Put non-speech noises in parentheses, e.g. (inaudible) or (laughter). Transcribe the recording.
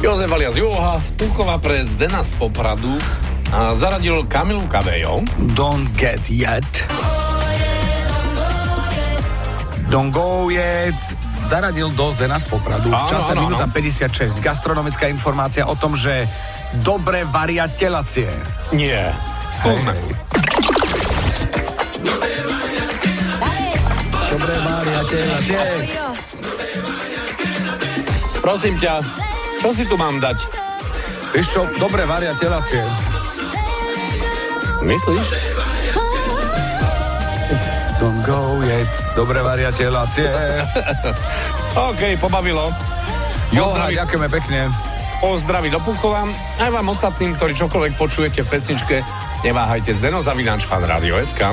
Jozef alias Juha z Púchova pre Zdena z Popradu a zaradil Kamilu Kavejo. Don't get yet. Don't go yet. Zaradil do Zdena z Popradu. V čase áno, minúta áno. 56. Gastronomická informácia o tom, že dobre varia telacie. Nie. Skúsme. Dobre varia telacie. Prosím ťa, čo si tu mám dať? Vieš čo, dobre varia telacie. Myslíš? Don't go yet. Dobre varia telacie. (laughs) OK, pobavilo. Pozdraví- ďakujeme pekne. Pozdraví do Púchova. Aj vám ostatným, ktorí čokoľvek počujete v pesničke, neváhajte Zdeno Zavináč Fan Rádio SK.